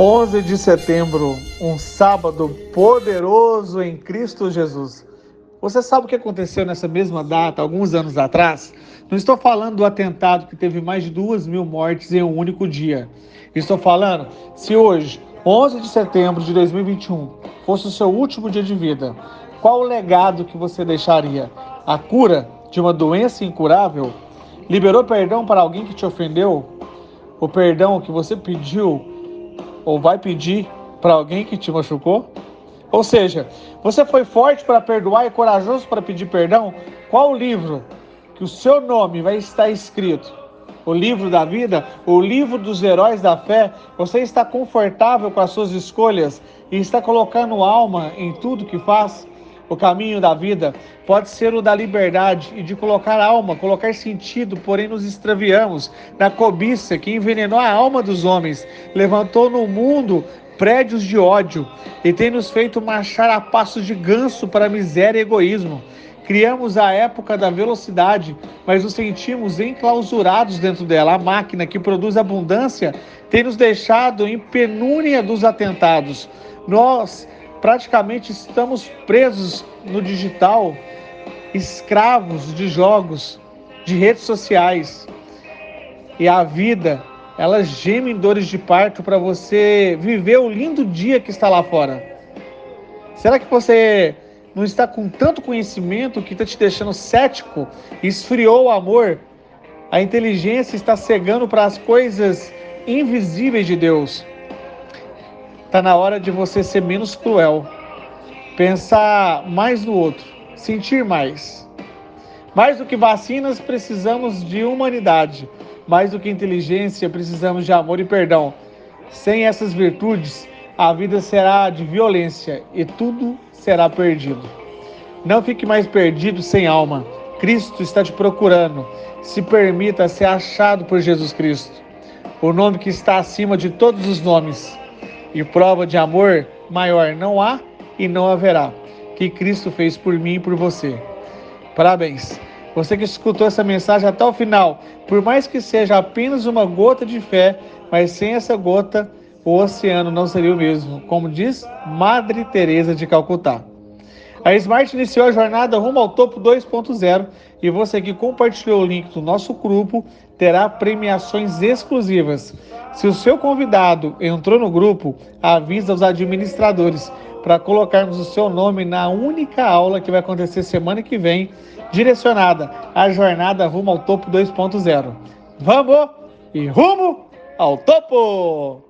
11 de setembro, um sábado poderoso em Cristo Jesus. Você sabe o que aconteceu nessa mesma data, alguns anos atrás? Não estou falando do atentado que teve mais de duas mil mortes em um único dia. Estou falando se hoje, 11 de setembro de 2021, fosse o seu último dia de vida, qual o legado que você deixaria? A cura de uma doença incurável? Liberou perdão para alguém que te ofendeu? O perdão que você pediu ou vai pedir para alguém que te machucou? Ou seja, você foi forte para perdoar e corajoso para pedir perdão? Qual o livro que o seu nome vai estar escrito? O livro da vida? O livro dos heróis da fé? Você está confortável com as suas escolhas e está colocando alma em tudo que faz? O caminho da vida pode ser o da liberdade e de colocar alma, colocar sentido, porém nos extraviamos na cobiça que envenenou a alma dos homens, levantou no mundo prédios de ódio e tem nos feito marchar a passos de ganso para miséria e egoísmo. Criamos a época da velocidade, mas nos sentimos enclausurados dentro dela. A máquina que produz abundância tem nos deixado em penúria dos atentados. Nós praticamente estamos presos no digital, escravos de jogos, de redes sociais. E a vida, ela geme em dores de parto para você viver o lindo dia que está lá fora. Será que você não está com tanto conhecimento que está te deixando cético? Esfriou o amor? A inteligência está cegando para as coisas invisíveis de Deus. Está na hora de você ser menos cruel, pensar mais no outro, sentir mais. Mais do que vacinas, precisamos de humanidade. Mais do que inteligência, precisamos de amor e perdão. Sem essas virtudes, a vida será de violência e tudo será perdido. Não fique mais perdido sem alma. Cristo está te procurando. Se permita ser achado por Jesus Cristo, o nome que está acima de todos os nomes e prova de amor maior não há e não haverá, que Cristo fez por mim e por você. Parabéns! Você que escutou essa mensagem até o final, por mais que seja apenas uma gota de fé, mas sem essa gota, o oceano não seria o mesmo, como diz Madre Teresa de Calcutá. A Smart iniciou a jornada rumo ao topo 2.0 e você que compartilhou o link do nosso grupo terá premiações exclusivas. Se o seu convidado entrou no grupo, avisa os administradores para colocarmos o seu nome na única aula que vai acontecer semana que vem, direcionada à jornada rumo ao topo 2.0. Vamos e rumo ao topo!